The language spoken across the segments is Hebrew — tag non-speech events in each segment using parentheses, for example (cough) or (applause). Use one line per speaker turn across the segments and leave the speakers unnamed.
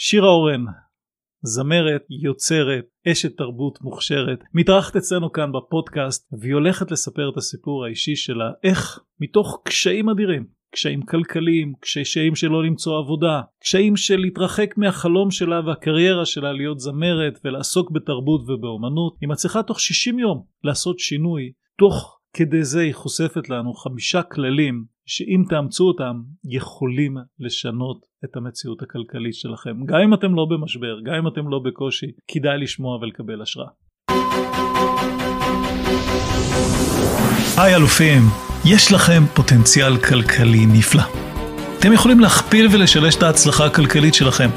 שירה אורן, זמרת, יוצרת, אשת תרבות מוכשרת, מתארחת אצלנו כאן בפודקאסט והיא הולכת לספר את הסיפור האישי שלה איך מתוך קשיים אדירים, קשיים כלכליים, קשיים של לא למצוא עבודה, קשיים של להתרחק מהחלום שלה והקריירה שלה להיות זמרת ולעסוק בתרבות ובאומנות, היא מצליחה תוך 60 יום לעשות שינוי, תוך כדי זה היא חושפת לנו חמישה כללים שאם תאמצו אותם יכולים לשנות את המציאות הכלכלית שלכם. גם אם אתם לא במשבר, גם אם אתם לא בקושי, כדאי לשמוע ולקבל השראה. היי אלופים, יש לכם פוטנציאל כלכלי נפלא. אתם יכולים להכפיל ולשלש את ההצלחה הכלכלית שלכם.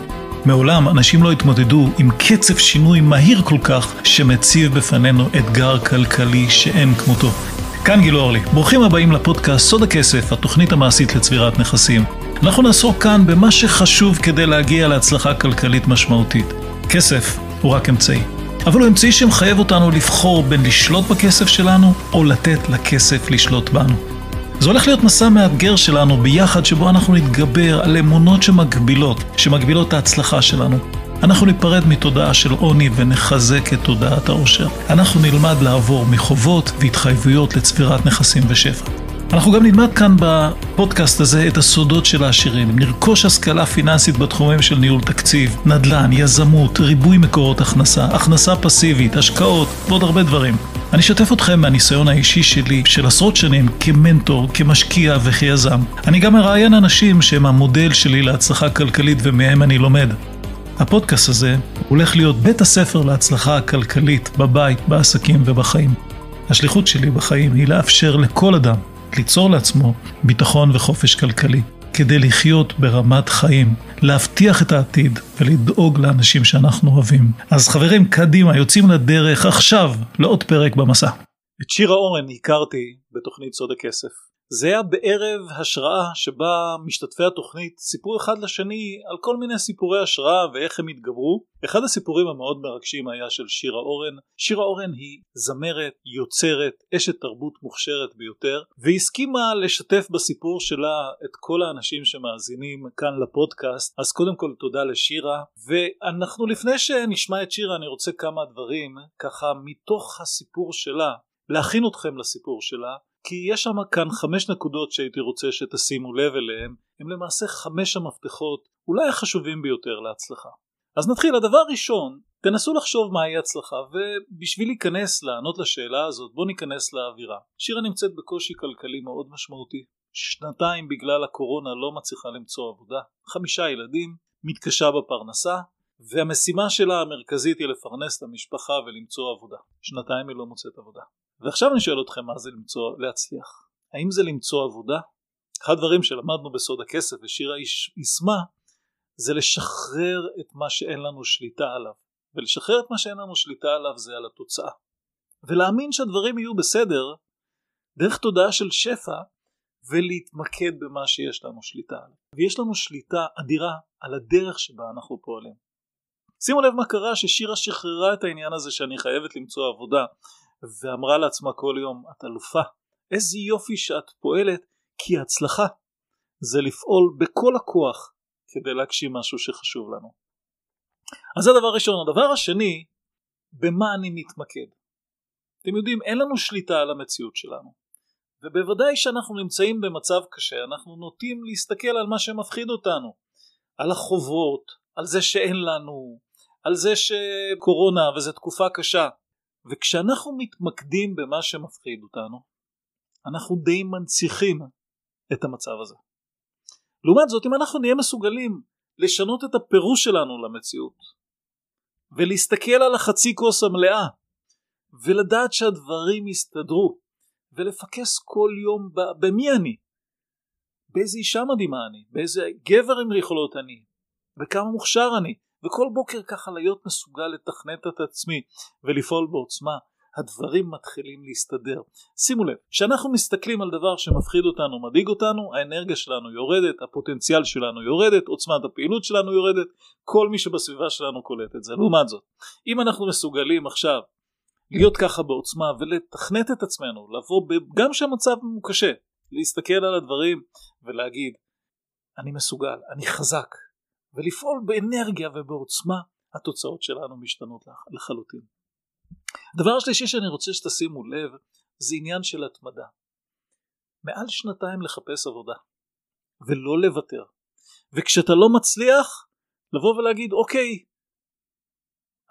מעולם אנשים לא התמודדו עם קצב שינוי מהיר כל כך שמציב בפנינו אתגר כלכלי שאין כמותו. כאן גיל אורלי, ברוכים הבאים לפודקאסט סוד הכסף, התוכנית המעשית לצבירת נכסים. אנחנו נעסוק כאן במה שחשוב כדי להגיע להצלחה כלכלית משמעותית. כסף הוא רק אמצעי. אבל הוא אמצעי שמחייב אותנו לבחור בין לשלוט בכסף שלנו או לתת לכסף לשלוט בנו. זה הולך להיות מסע מאתגר שלנו ביחד שבו אנחנו נתגבר על אמונות שמגבילות, שמגבילות את ההצלחה שלנו. אנחנו ניפרד מתודעה של עוני ונחזק את תודעת העושר. אנחנו נלמד לעבור מחובות והתחייבויות לצבירת נכסים ושפע. אנחנו גם נלמד כאן בפודקאסט הזה את הסודות של העשירים, נרכוש השכלה פיננסית בתחומים של ניהול תקציב, נדל"ן, יזמות, ריבוי מקורות הכנסה, הכנסה פסיבית, השקעות ועוד הרבה דברים. אני אשתף אתכם מהניסיון האישי שלי של עשרות שנים כמנטור, כמשקיע וכיזם. אני גם מראיין אנשים שהם המודל שלי להצלחה כלכלית ומהם אני לומד. הפודקאסט הזה הולך להיות בית הספר להצלחה הכלכלית בבית, בעסקים ובחיים. השליחות שלי בחיים היא לאפשר לכל אדם ליצור לעצמו ביטחון וחופש כלכלי, כדי לחיות ברמת חיים, להבטיח את העתיד ולדאוג לאנשים שאנחנו אוהבים. אז חברים, קדימה, יוצאים לדרך עכשיו לעוד פרק במסע. את שירה אורן הכרתי בתוכנית סוד הכסף. זה היה בערב השראה שבה משתתפי התוכנית סיפרו אחד לשני על כל מיני סיפורי השראה ואיך הם התגברו. אחד הסיפורים המאוד מרגשים היה של שירה אורן. שירה אורן היא זמרת, יוצרת, אשת תרבות מוכשרת ביותר, והסכימה לשתף בסיפור שלה את כל האנשים שמאזינים כאן לפודקאסט. אז קודם כל תודה לשירה, ואנחנו לפני שנשמע את שירה אני רוצה כמה דברים ככה מתוך הסיפור שלה להכין אתכם לסיפור שלה כי יש שם כאן חמש נקודות שהייתי רוצה שתשימו לב אליהן, הם למעשה חמש המפתחות אולי החשובים ביותר להצלחה. אז נתחיל, הדבר הראשון, תנסו לחשוב מהי הצלחה, ובשביל להיכנס לענות לשאלה הזאת, בואו ניכנס לאווירה. שירה נמצאת בקושי כלכלי מאוד משמעותי. שנתיים בגלל הקורונה לא מצליחה למצוא עבודה, חמישה ילדים, מתקשה בפרנסה, והמשימה שלה המרכזית היא לפרנס את המשפחה ולמצוא עבודה. שנתיים היא לא מוצאת עבודה. ועכשיו אני שואל אתכם מה זה למצוא, להצליח. האם זה למצוא עבודה? אחד הדברים שלמדנו בסוד הכסף ושירה יישמה זה לשחרר את מה שאין לנו שליטה עליו. ולשחרר את מה שאין לנו שליטה עליו זה על התוצאה. ולהאמין שהדברים יהיו בסדר דרך תודעה של שפע ולהתמקד במה שיש לנו שליטה עליו. ויש לנו שליטה אדירה על הדרך שבה אנחנו פועלים. שימו לב מה קרה ששירה שחררה את העניין הזה שאני חייבת למצוא עבודה ואמרה לעצמה כל יום את אלופה איזה יופי שאת פועלת כי הצלחה זה לפעול בכל הכוח כדי להגשים משהו שחשוב לנו. אז זה הדבר הראשון. הדבר השני במה אני מתמקד. אתם יודעים אין לנו שליטה על המציאות שלנו ובוודאי שאנחנו נמצאים במצב קשה אנחנו נוטים להסתכל על מה שמפחיד אותנו על החובות על זה שאין לנו על זה שקורונה וזו תקופה קשה וכשאנחנו מתמקדים במה שמפחיד אותנו, אנחנו די מנציחים את המצב הזה. לעומת זאת, אם אנחנו נהיה מסוגלים לשנות את הפירוש שלנו למציאות, ולהסתכל על החצי כוס המלאה, ולדעת שהדברים יסתדרו, ולפקס כל יום במי אני, באיזה אישה מדהימה אני, באיזה גבר עם יכולות אני, וכמה מוכשר אני, וכל בוקר ככה להיות מסוגל לתכנת את עצמי ולפעול בעוצמה הדברים מתחילים להסתדר. שימו לב, כשאנחנו מסתכלים על דבר שמפחיד אותנו, מדאיג אותנו, האנרגיה שלנו יורדת, הפוטנציאל שלנו יורדת, עוצמת הפעילות שלנו יורדת, כל מי שבסביבה שלנו קולט את זה. לעומת זאת, אם אנחנו מסוגלים עכשיו להיות ככה בעוצמה ולתכנת את עצמנו, לבוא, גם כשהמצב הוא קשה, להסתכל על הדברים ולהגיד, אני מסוגל, אני חזק, ולפעול באנרגיה ובעוצמה, התוצאות שלנו משתנות לחלוטין. הדבר השלישי שאני רוצה שתשימו לב זה עניין של התמדה. מעל שנתיים לחפש עבודה ולא לוותר. וכשאתה לא מצליח לבוא ולהגיד אוקיי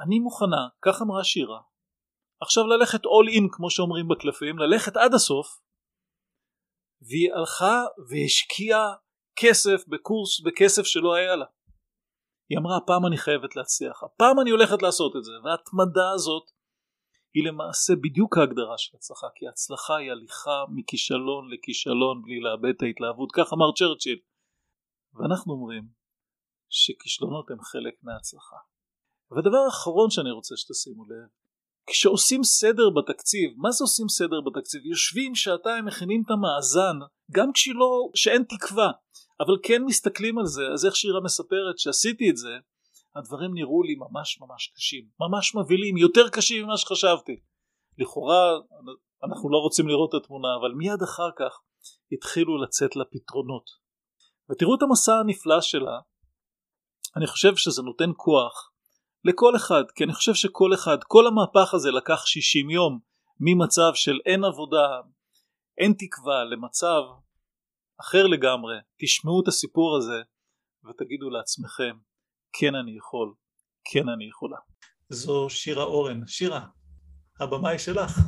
אני מוכנה, כך אמרה שירה, עכשיו ללכת all in כמו שאומרים בקלפים, ללכת עד הסוף והיא הלכה והשקיעה כסף בקורס בכסף שלא היה לה. היא אמרה הפעם אני חייבת להצליח, הפעם אני הולכת לעשות את זה וההתמדה הזאת היא למעשה בדיוק ההגדרה של הצלחה כי הצלחה היא הליכה מכישלון לכישלון בלי לאבד את ההתלהבות כך אמר צ'רצ'יל ואנחנו אומרים שכישלונות הם חלק מההצלחה. והדבר האחרון שאני רוצה שתשימו לב כשעושים סדר בתקציב, מה זה עושים סדר בתקציב? יושבים שעתיים מכינים את המאזן גם כשלא, שאין תקווה אבל כן מסתכלים על זה אז איך שירה מספרת שעשיתי את זה הדברים נראו לי ממש ממש קשים ממש מבהילים יותר קשים ממה שחשבתי. לכאורה אנחנו לא רוצים לראות את התמונה אבל מיד אחר כך התחילו לצאת לפתרונות ותראו את המסע הנפלא שלה. אני חושב שזה נותן כוח לכל אחד כי אני חושב שכל אחד כל המהפך הזה לקח 60 יום ממצב של אין עבודה אין תקווה למצב אחר לגמרי תשמעו את הסיפור הזה ותגידו לעצמכם כן אני יכול כן אני יכולה. זו שירה אורן. שירה הבמה היא שלך.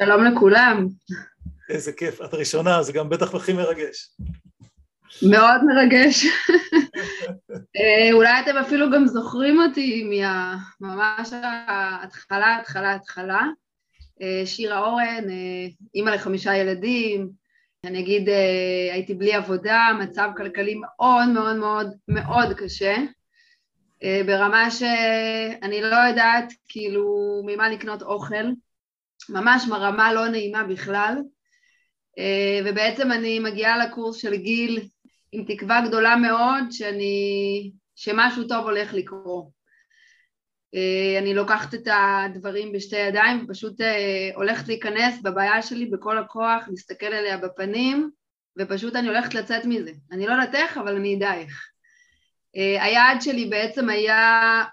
שלום לכולם.
איזה כיף את הראשונה זה גם בטח הכי מרגש.
מאוד מרגש. אה, אולי אתם אפילו גם זוכרים אותי ממש ההתחלה, התחלה, התחלה. אה, שירה אורן, אה, אימא לחמישה ילדים, אני אגיד הייתי בלי עבודה, מצב כלכלי מאוד מאוד מאוד מאוד קשה, ברמה שאני לא יודעת כאילו ממה לקנות אוכל, ממש מרמה לא נעימה בכלל, ובעצם אני מגיעה לקורס של גיל עם תקווה גדולה מאוד שאני, שמשהו טוב הולך לקרות. אה, אני לוקחת את הדברים בשתי ידיים ופשוט אה, הולכת להיכנס בבעיה שלי בכל הכוח, להסתכל עליה בפנים ופשוט אני הולכת לצאת מזה. אני לא יודעת איך אבל אני אדע איך. אה, היעד שלי בעצם היה,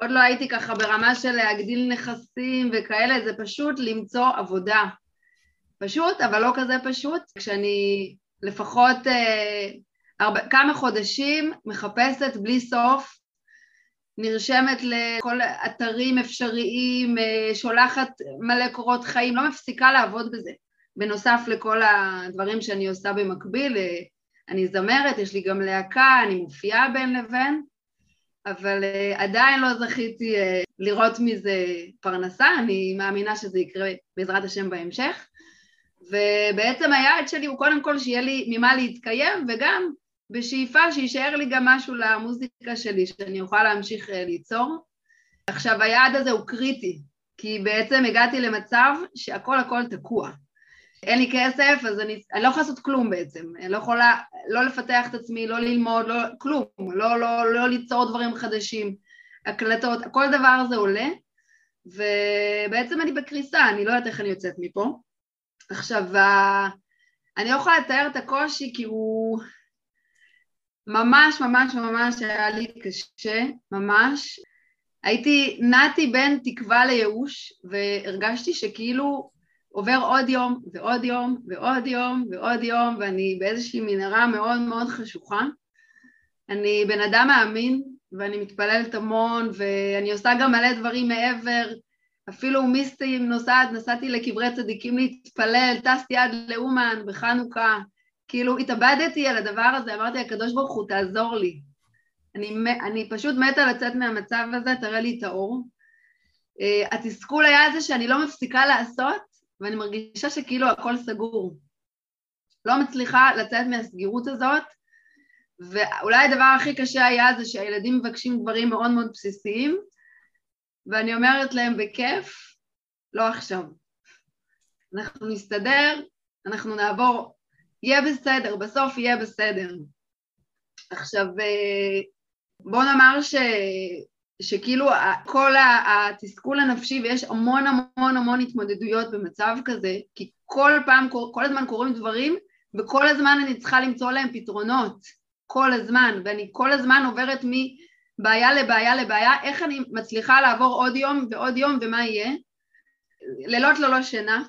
עוד לא הייתי ככה ברמה של להגדיל נכסים וכאלה, זה פשוט למצוא עבודה. פשוט, אבל לא כזה פשוט. כשאני לפחות אה, הרבה, כמה חודשים מחפשת בלי סוף, נרשמת לכל אתרים אפשריים, אה, שולחת מלא קורות חיים, לא מפסיקה לעבוד בזה. בנוסף לכל הדברים שאני עושה במקביל, אה, אני זמרת, יש לי גם להקה, אני מופיעה בין לבין, אבל uh, עדיין לא זכיתי לראות מזה פרנסה, אני מאמינה שזה יקרה בעזרת השם בהמשך. ובעצם היעד שלי הוא קודם כל שיהיה לי ממה להתקיים וגם בשאיפה שיישאר לי גם משהו למוזיקה שלי שאני אוכל להמשיך אה, ליצור. עכשיו היעד הזה הוא קריטי כי בעצם הגעתי למצב שהכל הכל תקוע. אין לי כסף אז אני, אני לא יכולה לעשות כלום בעצם, אני לא יכולה לא לפתח את עצמי, לא ללמוד, לא, כלום, לא, לא, לא ליצור דברים חדשים, הקלטות, כל דבר הזה עולה ובעצם אני בקריסה, אני לא יודעת איך אני יוצאת מפה עכשיו, אני לא יכולה לתאר את הקושי כי הוא ממש ממש ממש היה לי קשה, ממש. הייתי, נעתי בין תקווה לייאוש והרגשתי שכאילו עובר עוד יום ועוד יום ועוד יום ועוד יום ואני באיזושהי מנהרה מאוד מאוד חשוכה. אני בן אדם מאמין ואני מתפללת המון ואני עושה גם מלא דברים מעבר אפילו מיסטים נוסעת, נסעתי לקברי צדיקים להתפלל, טסתי עד לאומן בחנוכה, כאילו התאבדתי על הדבר הזה, אמרתי הקדוש ברוך הוא תעזור לי. אני, אני פשוט מתה לצאת מהמצב הזה, תראה לי את האור. Uh, התסכול היה זה שאני לא מפסיקה לעשות ואני מרגישה שכאילו הכל סגור. לא מצליחה לצאת מהסגירות הזאת ואולי הדבר הכי קשה היה זה שהילדים מבקשים דברים מאוד מאוד בסיסיים ואני אומרת להם בכיף, לא עכשיו. אנחנו נסתדר, אנחנו נעבור, יהיה בסדר, בסוף יהיה בסדר. עכשיו, אה, בוא נאמר ש... שכאילו כל התסכול הנפשי ויש המון המון המון התמודדויות במצב כזה כי כל פעם, כל הזמן קורים דברים וכל הזמן אני צריכה למצוא להם פתרונות כל הזמן, ואני כל הזמן עוברת מבעיה לבעיה לבעיה, איך אני מצליחה לעבור עוד יום ועוד יום ומה יהיה? לילות ללא שינה,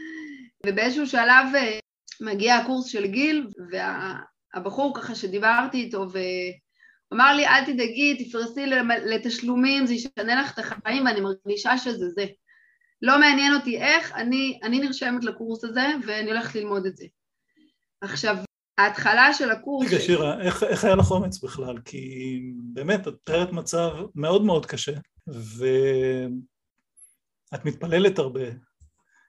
(laughs) ובאיזשהו שלב אה, מגיע הקורס של גיל, והבחור ככה שדיברתי איתו, והוא אמר לי, אל תדאגי, תפרסי לתשלומים, זה ישנה לך את החיים, ואני מרגישה שזה זה. לא מעניין אותי איך, אני, אני נרשמת לקורס הזה, ואני הולכת ללמוד את זה. עכשיו, ההתחלה של הקורס...
רגע, שירה, איך, איך היה לך אומץ בכלל? כי באמת, את מתארת מצב מאוד מאוד קשה, ואת מתפללת הרבה.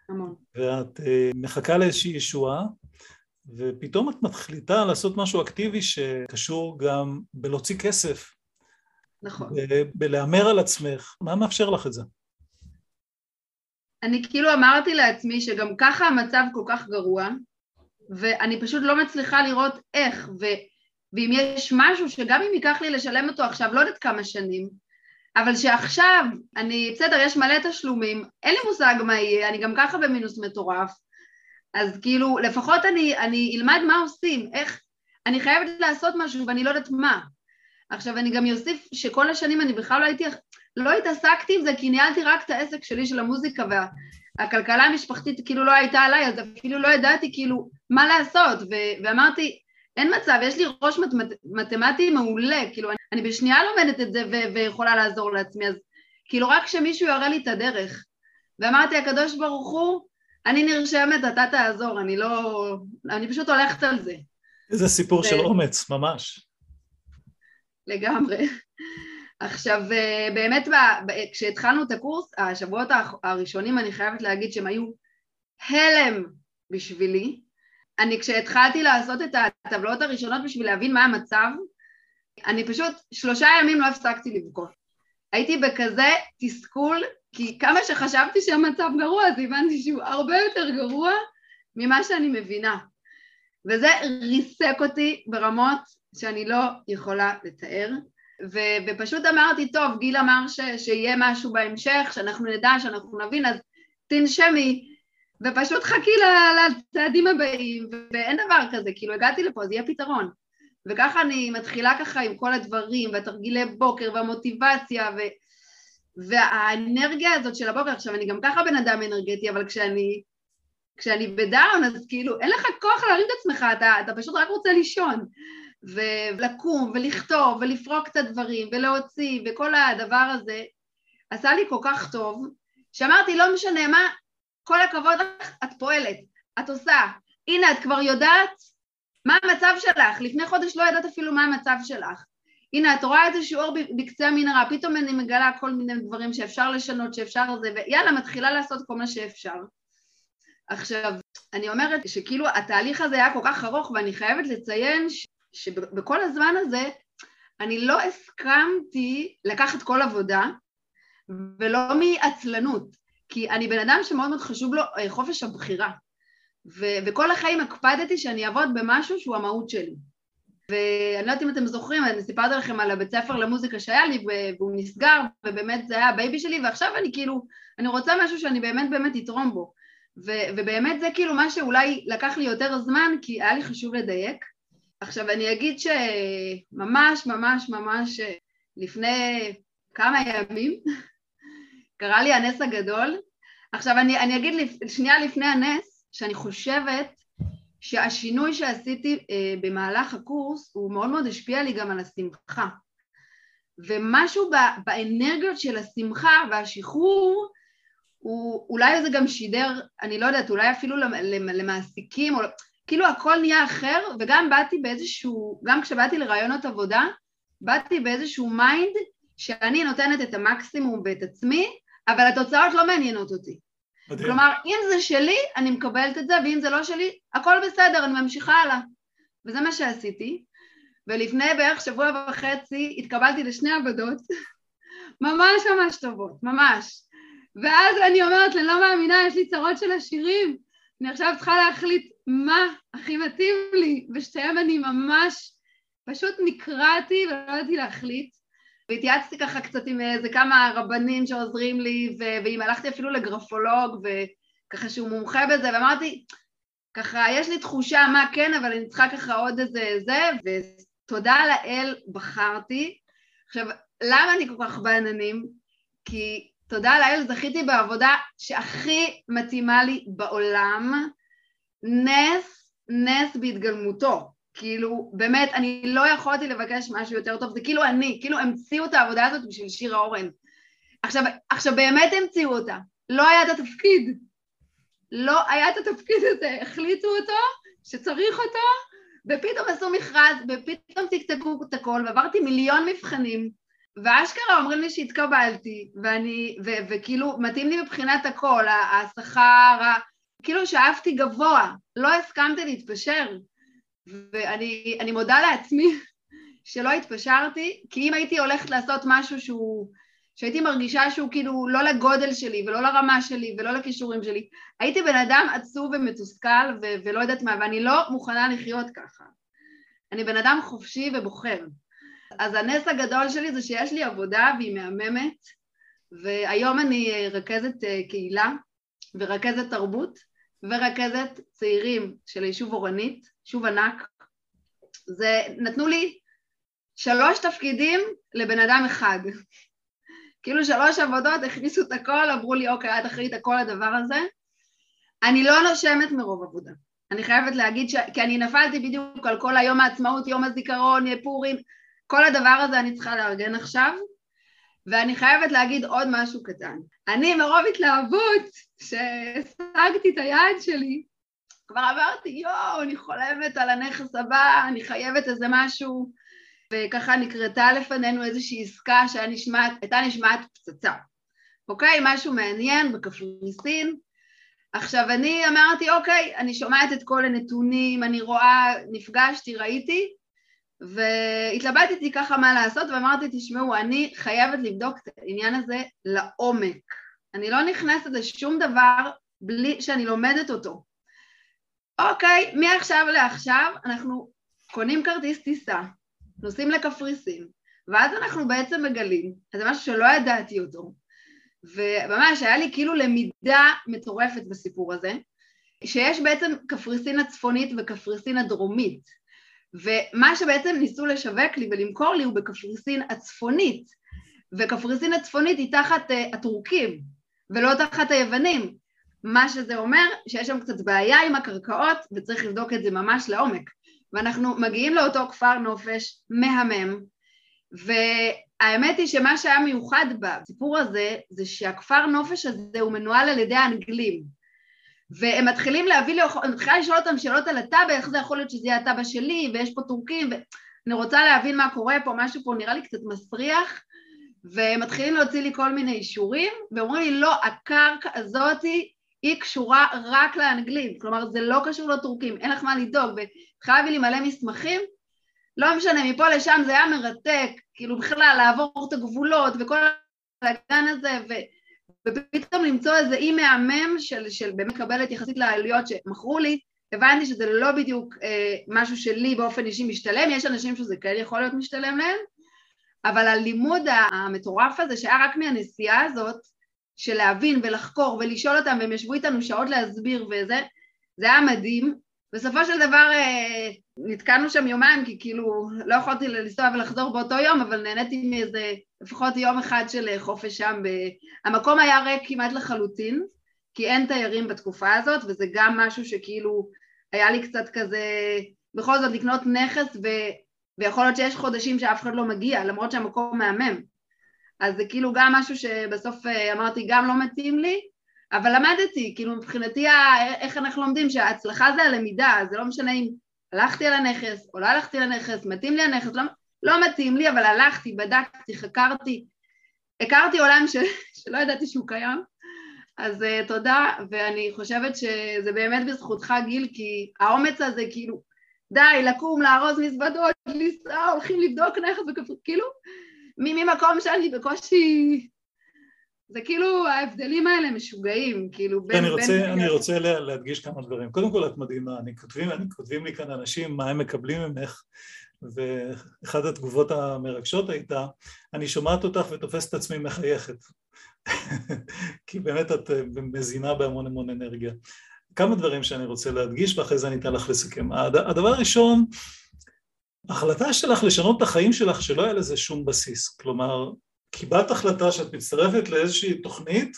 המון.
ואת uh, מחכה לאיזושהי ישועה, ופתאום את מחליטה לעשות משהו אקטיבי שקשור גם בלהוציא כסף.
נכון.
בלהמר על עצמך. מה מאפשר לך את זה?
אני כאילו אמרתי לעצמי שגם ככה המצב כל כך גרוע, ואני פשוט לא מצליחה לראות איך, ו, ואם יש משהו שגם אם ייקח לי לשלם אותו עכשיו, לא יודעת כמה שנים, אבל שעכשיו, אני, בסדר, יש מלא תשלומים, אין לי מושג מה יהיה, אני גם ככה במינוס מטורף, אז כאילו, לפחות אני, אני אלמד מה עושים, איך, אני חייבת לעשות משהו ואני לא יודעת מה. עכשיו, אני גם אוסיף שכל השנים אני בכלל לא הייתי, לא התעסקתי עם זה כי ניהלתי רק את העסק שלי של המוזיקה וה... הכלכלה המשפחתית כאילו לא הייתה עליי, אז אפילו לא ידעתי כאילו מה לעשות, ו- ואמרתי, אין מצב, יש לי ראש מת- מתמטי מעולה, כאילו אני, בשנייה לומדת את זה ו- ויכולה לעזור לעצמי, אז כאילו רק שמישהו יראה לי את הדרך. ואמרתי, הקדוש ברוך הוא, אני נרשמת, אתה תעזור, אני לא... אני פשוט הולכת על זה.
איזה סיפור ו... של אומץ, ממש.
לגמרי. עכשיו אה, באמת כשהתחלנו את הקורס, השבועות הראשונים אני חייבת להגיד שהם היו הלם בשבילי. אני כשהתחלתי לעשות את הטבלאות הראשונות בשביל להבין מה המצב, אני פשוט שלושה ימים לא הפסקתי לבכות. הייתי בכזה תסכול, כי כמה שחשבתי שהמצב גרוע, אז הבנתי שהוא הרבה יותר גרוע ממה שאני מבינה. וזה ריסק אותי ברמות שאני לא יכולה לתאר. ו- ופשוט אמרתי, טוב, גיל אמר ש- שיהיה משהו בהמשך, שאנחנו נדע, שאנחנו נבין, אז תנשמי, ופשוט חכי לצעדים הבאים, ואין דבר כזה, כאילו הגעתי לפה, זה יהיה פתרון. וככה אני מתחילה ככה עם כל הדברים, והתרגילי בוקר, והמוטיבציה, ו... והאנרגיה הזאת של הבוקר, עכשיו אני גם ככה בן אדם אנרגטי, אבל כשאני, כשאני בדאון, אז כאילו אין לך כוח להרים את עצמך, אתה, אתה פשוט רק רוצה לישון. ולקום ולכתוב ולפרוק את הדברים ולהוציא וכל הדבר הזה עשה לי כל כך טוב שאמרתי לא משנה מה, כל הכבוד לך, את פועלת, את עושה, הנה את כבר יודעת מה המצב שלך, לפני חודש לא ידעת אפילו מה המצב שלך, הנה את רואה איזה שיעור בקצה המנהרה, פתאום אני מגלה כל מיני דברים שאפשר לשנות, שאפשר זה, ויאללה מתחילה לעשות כל מה שאפשר. עכשיו, אני אומרת שכאילו התהליך הזה היה כל כך ארוך ואני חייבת לציין שבכל הזמן הזה אני לא הסכמתי לקחת כל עבודה ולא מעצלנות, כי אני בן אדם שמאוד מאוד חשוב לו אה, חופש הבחירה, ו- וכל החיים הקפדתי שאני אעבוד במשהו שהוא המהות שלי. ואני לא יודעת אם אתם זוכרים, אני סיפרתי לכם על הבית ספר למוזיקה שהיה לי והוא נסגר, ובאמת זה היה ה baby שלי, ועכשיו אני כאילו, אני רוצה משהו שאני באמת באמת אתרום בו. ו- ובאמת זה כאילו מה שאולי לקח לי יותר זמן, כי היה לי חשוב לדייק. עכשיו אני אגיד שממש ממש ממש לפני כמה ימים (laughs) קרה לי הנס הגדול. עכשיו אני, אני אגיד שנייה לפני הנס שאני חושבת שהשינוי שעשיתי אה, במהלך הקורס הוא מאוד מאוד השפיע לי גם על השמחה ומשהו באנרגיות של השמחה והשחרור הוא, אולי זה גם שידר, אני לא יודעת, אולי אפילו למעסיקים, או, כאילו הכל נהיה אחר, וגם באתי באיזשהו, גם כשבאתי לרעיונות עבודה, באתי באיזשהו mind שאני נותנת את המקסימום ואת עצמי, אבל התוצאות לא מעניינות אותי. מדהים. כלומר, אם זה שלי, אני מקבלת את זה, ואם זה לא שלי, הכל בסדר, אני ממשיכה הלאה. וזה מה שעשיתי. ולפני בערך שבוע וחצי התקבלתי לשני עבודות, (laughs) ממש ממש טובות, ממש. ואז אני אומרת, אני לא מאמינה, יש לי צרות של עשירים, אני עכשיו צריכה להחליט מה הכי מתאים לי, ושתיהם אני ממש פשוט נקרעתי ולא ידעתי להחליט. והתייעצתי ככה קצת עם איזה כמה רבנים שעוזרים לי, ו- ואם הלכתי אפילו לגרפולוג, וככה שהוא מומחה בזה, ואמרתי, ככה, יש לי תחושה מה כן, אבל אני צריכה ככה עוד איזה זה, תודה לאל בחרתי. עכשיו, למה אני כל כך בעננים? כי תודה לאל זכיתי בעבודה שהכי מתאימה לי בעולם, נס, נס בהתגלמותו. כאילו, באמת, אני לא יכולתי לבקש משהו יותר טוב, זה כאילו אני, כאילו המציאו את העבודה הזאת בשביל שירה אורן. עכשיו, עכשיו באמת המציאו אותה, לא היה את התפקיד. לא היה את התפקיד הזה, החליטו אותו, שצריך אותו, ופתאום עשו מכרז, ופתאום תקתקו את הכל, ועברתי מיליון מבחנים, ואשכרה אומרים לי שהתקבלתי, ואני, ו, וכאילו, מתאים לי מבחינת הכל, השכר, כאילו שאפתי גבוה, לא הסכמתי להתפשר, ואני מודה לעצמי (laughs) שלא התפשרתי, כי אם הייתי הולכת לעשות משהו שהוא, שהייתי מרגישה שהוא כאילו לא לגודל שלי ולא לרמה שלי ולא לכישורים שלי, הייתי בן אדם עצוב ומתוסכל ו- ולא יודעת מה, ואני לא מוכנה לחיות ככה. אני בן אדם חופשי ובוחר. אז הנס הגדול שלי זה שיש לי עבודה והיא מהממת, והיום אני רכזת אה, קהילה ורכזת תרבות ורכזת צעירים של היישוב אורנית, יישוב ענק. זה, נתנו לי שלוש תפקידים לבן אדם אחד. כאילו שלוש עבודות, הכניסו את הכל, אמרו לי, אוקיי, את אחראית על כל הדבר הזה. אני לא נושמת מרוב עבודה. אני חייבת להגיד, ש... כי אני נפלתי בדיוק על כל היום העצמאות, יום הזיכרון, פורים, כל הדבר הזה אני צריכה לארגן עכשיו, ואני חייבת להגיד עוד משהו קטן. אני מרוב התלהבות שהשגתי את היעד שלי, כבר עברתי, יואו, אני חולמת על הנכס הבא, אני חייבת איזה משהו, וככה נקרתה לפנינו איזושהי עסקה שהייתה נשמעת פצצה. אוקיי, משהו מעניין בקפריסין. עכשיו אני אמרתי, אוקיי, אני שומעת את כל הנתונים, אני רואה, נפגשתי, ראיתי, והתלבטתי ככה מה לעשות, ואמרתי, תשמעו, אני חייבת לבדוק את העניין הזה לעומק. אני לא נכנסת לשום דבר בלי שאני לומדת אותו. אוקיי, מעכשיו לעכשיו אנחנו קונים כרטיס טיסה, נוסעים לקפריסין, ואז אנחנו בעצם מגלים, זה משהו שלא ידעתי אותו, וממש היה לי כאילו למידה מטורפת בסיפור הזה, שיש בעצם קפריסין הצפונית וקפריסין הדרומית, ומה שבעצם ניסו לשווק לי ולמכור לי הוא בקפריסין הצפונית, וקפריסין הצפונית היא תחת uh, הטורקים ולא תחת היוונים, מה שזה אומר שיש שם קצת בעיה עם הקרקעות וצריך לבדוק את זה ממש לעומק. ואנחנו מגיעים לאותו כפר נופש מהמם, והאמת היא שמה שהיה מיוחד בסיפור הזה, זה שהכפר נופש הזה הוא מנוהל על ידי האנגלים. והם מתחילים להביא לי, אני מתחילה לשאול אותם שאלות על הטאבה, איך זה יכול להיות שזה יהיה הטאבה שלי, ויש פה טורקים, ואני רוצה להבין מה קורה פה, משהו פה נראה לי קצת מסריח, והם מתחילים להוציא לי כל מיני אישורים, ואומרים לי, לא, הקרקע הזאתי היא קשורה רק לאנגלים, כלומר זה לא קשור לטורקים, אין לך מה לדאוג, וחייב לי מלא מסמכים, לא משנה, מפה לשם זה היה מרתק, כאילו בכלל לעבור את הגבולות וכל הגן הזה, ו, ופתאום למצוא איזה אי מהמם של, של באמת מקבלת יחסית לעלויות שמכרו לי, הבנתי שזה לא בדיוק אה, משהו שלי באופן אישי משתלם, יש אנשים שזה כן יכול להיות משתלם להם, אבל הלימוד המטורף הזה שהיה רק מהנסיעה הזאת, של להבין ולחקור ולשאול אותם, והם ישבו איתנו שעות להסביר וזה, זה היה מדהים. בסופו של דבר אה, נתקענו שם יומיים, כי כאילו לא יכולתי לנסוע ולחזור באותו יום, אבל נהניתי מאיזה לפחות יום אחד של חופש שם. ב... המקום היה ריק כמעט לחלוטין, כי אין תיירים בתקופה הזאת, וזה גם משהו שכאילו היה לי קצת כזה, בכל זאת לקנות נכס, ו... ויכול להיות שיש חודשים שאף אחד לא מגיע, למרות שהמקום מהמם. אז זה כאילו גם משהו שבסוף אה, אמרתי גם לא מתאים לי, אבל למדתי, כאילו מבחינתי איך אנחנו לומדים שההצלחה זה הלמידה, זה לא משנה אם הלכתי על הנכס או לא הלכתי על הנכס, מתאים לי הנכס, לא, לא מתאים לי, אבל הלכתי, בדקתי, חקרתי, הכרתי עולם ש, (laughs) שלא ידעתי שהוא קיים, אז uh, תודה, ואני חושבת שזה באמת בזכותך גיל, כי האומץ הזה כאילו, די, לקום, לארוז מזוודות, לנסוע, הולכים לבדוק נכס וכפר, כאילו, ממקום שאני בקושי... זה כאילו, ההבדלים האלה משוגעים, כאילו בין...
אני רוצה, בין... אני רוצה לה, להדגיש כמה דברים. קודם כל, את מדהימה. אני כותבים, אני כותבים לי כאן אנשים מה הם מקבלים ממך, ואחת התגובות המרגשות הייתה, אני שומעת אותך ותופסת את עצמי מחייכת. (laughs) כי באמת את אה, מזינה בהמון המון אנרגיה. כמה דברים שאני רוצה להדגיש, ואחרי זה אני אתן לך לסכם. הדבר הראשון, ההחלטה שלך לשנות את החיים שלך שלא היה לזה שום בסיס, כלומר קיבלת החלטה שאת מצטרפת לאיזושהי תוכנית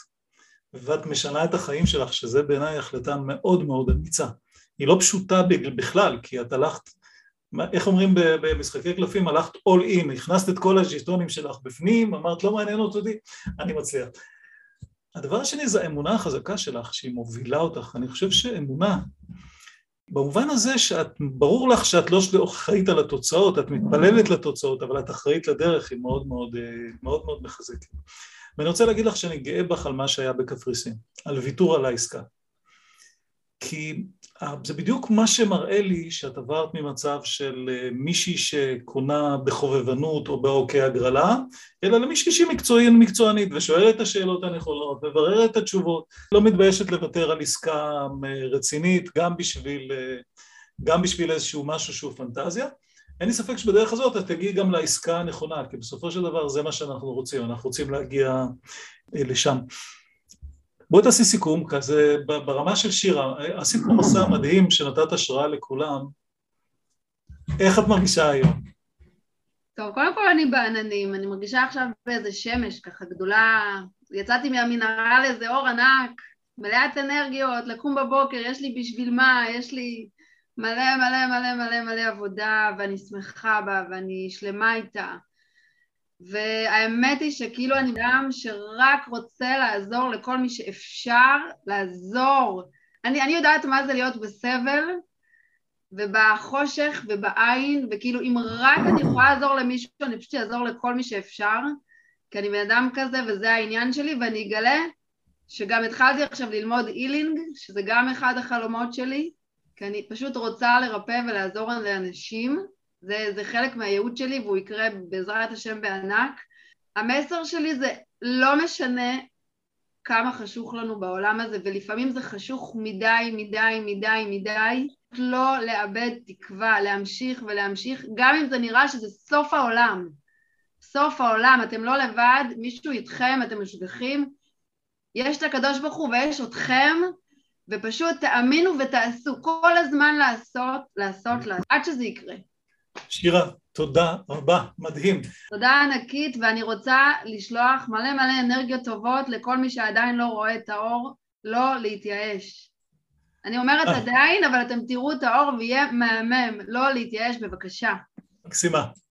ואת משנה את החיים שלך, שזה בעיניי החלטה מאוד מאוד אמיצה. היא לא פשוטה בכלל, כי את הלכת, איך אומרים במשחקי קלפים, הלכת all in, הכנסת את כל הז'יטונים שלך בפנים, אמרת לא מעניין אותי, אני מצליח. הדבר השני זה האמונה החזקה שלך, שהיא מובילה אותך. אני חושב שאמונה במובן הזה שאת, ברור לך שאת לא אחראית על התוצאות, את מתפללת לתוצאות, אבל את אחראית לדרך, היא מאוד מאוד, אה, מאוד, מאוד מחזקת. ואני רוצה להגיד לך שאני גאה בך על מה שהיה בקפריסין, על ויתור על העסקה. כי אה, זה בדיוק מה שמראה לי שאת עברת ממצב של אה, מישהי שקונה בחובבנות או בעוקי הגרלה, אלא למישהי שהיא מקצועית מקצוענית ושואלת את השאלות הנכונות, מבררת את התשובות, לא מתביישת לוותר על עסקה אה, רצינית גם בשביל, גם בשביל איזשהו משהו שהוא פנטזיה. אין לי ספק שבדרך הזאת את תגיעי גם לעסקה הנכונה, כי בסופו של דבר זה מה שאנחנו רוצים, אנחנו רוצים להגיע לשם. בואי תעשי סיכום כזה ברמה של שירה, עשית פה מסע מדהים שנתת השראה לכולם, איך את מרגישה היום?
טוב, קודם כל אני בעננים, אני מרגישה עכשיו באיזה שמש ככה גדולה, יצאתי מהמנהרה לאיזה אור ענק, מלאת אנרגיות, לקום בבוקר, יש לי בשביל מה, יש לי מלא מלא מלא מלא מלא עבודה ואני שמחה בה ואני שלמה איתה. והאמת היא שכאילו אני אדם שרק רוצה לעזור לכל מי שאפשר לעזור. אני, אני יודעת מה זה להיות בסבל ובחושך ובעין, וכאילו אם רק אני יכולה לעזור למישהו, אני פשוט אעזור לכל מי שאפשר, כי אני בן אדם כזה וזה העניין שלי, ואני אגלה שגם התחלתי עכשיו ללמוד אילינג, שזה גם אחד החלומות שלי, כי אני פשוט רוצה לרפא ולעזור לאנשים, זה, זה חלק מהייעוד שלי והוא יקרה בעזרת השם בענק. המסר שלי זה לא משנה כמה חשוך לנו בעולם הזה, ולפעמים זה חשוך מדי, מדי, מדי, מדי, לא לאבד תקווה, להמשיך ולהמשיך, גם אם זה נראה שזה סוף העולם. סוף העולם, אתם לא לבד, מישהו איתכם, אתם משגחים, יש את הקדוש ברוך הוא ויש אתכם, ופשוט תאמינו ותעשו, כל הזמן לעשות, לעשות, לעשות, עד שזה יקרה.
שירה, תודה רבה, מדהים.
תודה ענקית, ואני רוצה לשלוח מלא מלא אנרגיות טובות לכל מי שעדיין לא רואה את האור, לא להתייאש. אני אומרת אה. עדיין, אבל אתם תראו את האור ויהיה מהמם, לא להתייאש בבקשה.
מקסימה.